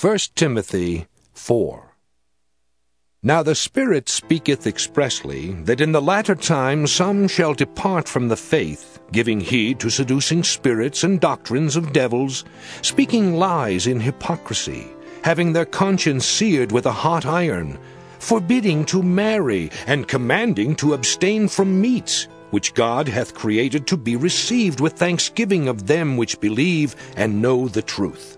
1 Timothy 4 Now the Spirit speaketh expressly that in the latter time some shall depart from the faith, giving heed to seducing spirits and doctrines of devils, speaking lies in hypocrisy, having their conscience seared with a hot iron, forbidding to marry, and commanding to abstain from meats, which God hath created to be received with thanksgiving of them which believe and know the truth.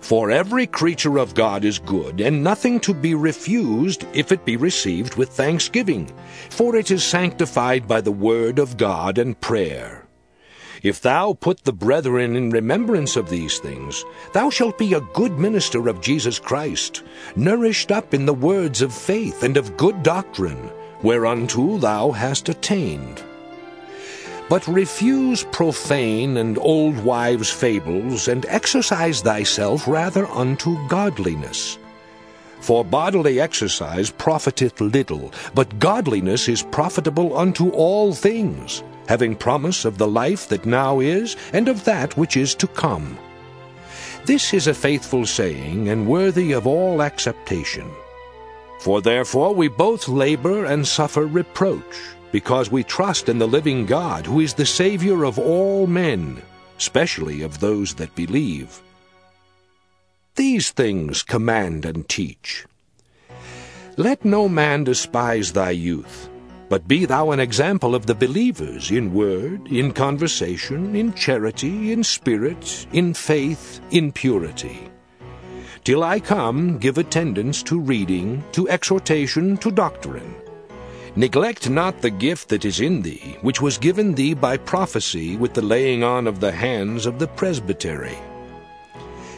For every creature of God is good, and nothing to be refused if it be received with thanksgiving, for it is sanctified by the word of God and prayer. If thou put the brethren in remembrance of these things, thou shalt be a good minister of Jesus Christ, nourished up in the words of faith and of good doctrine, whereunto thou hast attained. But refuse profane and old wives' fables, and exercise thyself rather unto godliness. For bodily exercise profiteth little, but godliness is profitable unto all things, having promise of the life that now is, and of that which is to come. This is a faithful saying, and worthy of all acceptation. For therefore we both labor and suffer reproach because we trust in the living God, who is the Savior of all men, especially of those that believe. These things command and teach. Let no man despise thy youth, but be thou an example of the believers in word, in conversation, in charity, in spirit, in faith, in purity. Till I come, give attendance to reading, to exhortation, to doctrine. Neglect not the gift that is in thee, which was given thee by prophecy with the laying on of the hands of the presbytery.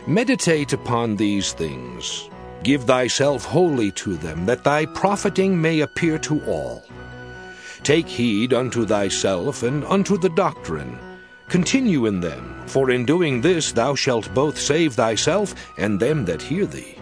Meditate upon these things. Give thyself wholly to them, that thy profiting may appear to all. Take heed unto thyself and unto the doctrine. Continue in them, for in doing this thou shalt both save thyself and them that hear thee.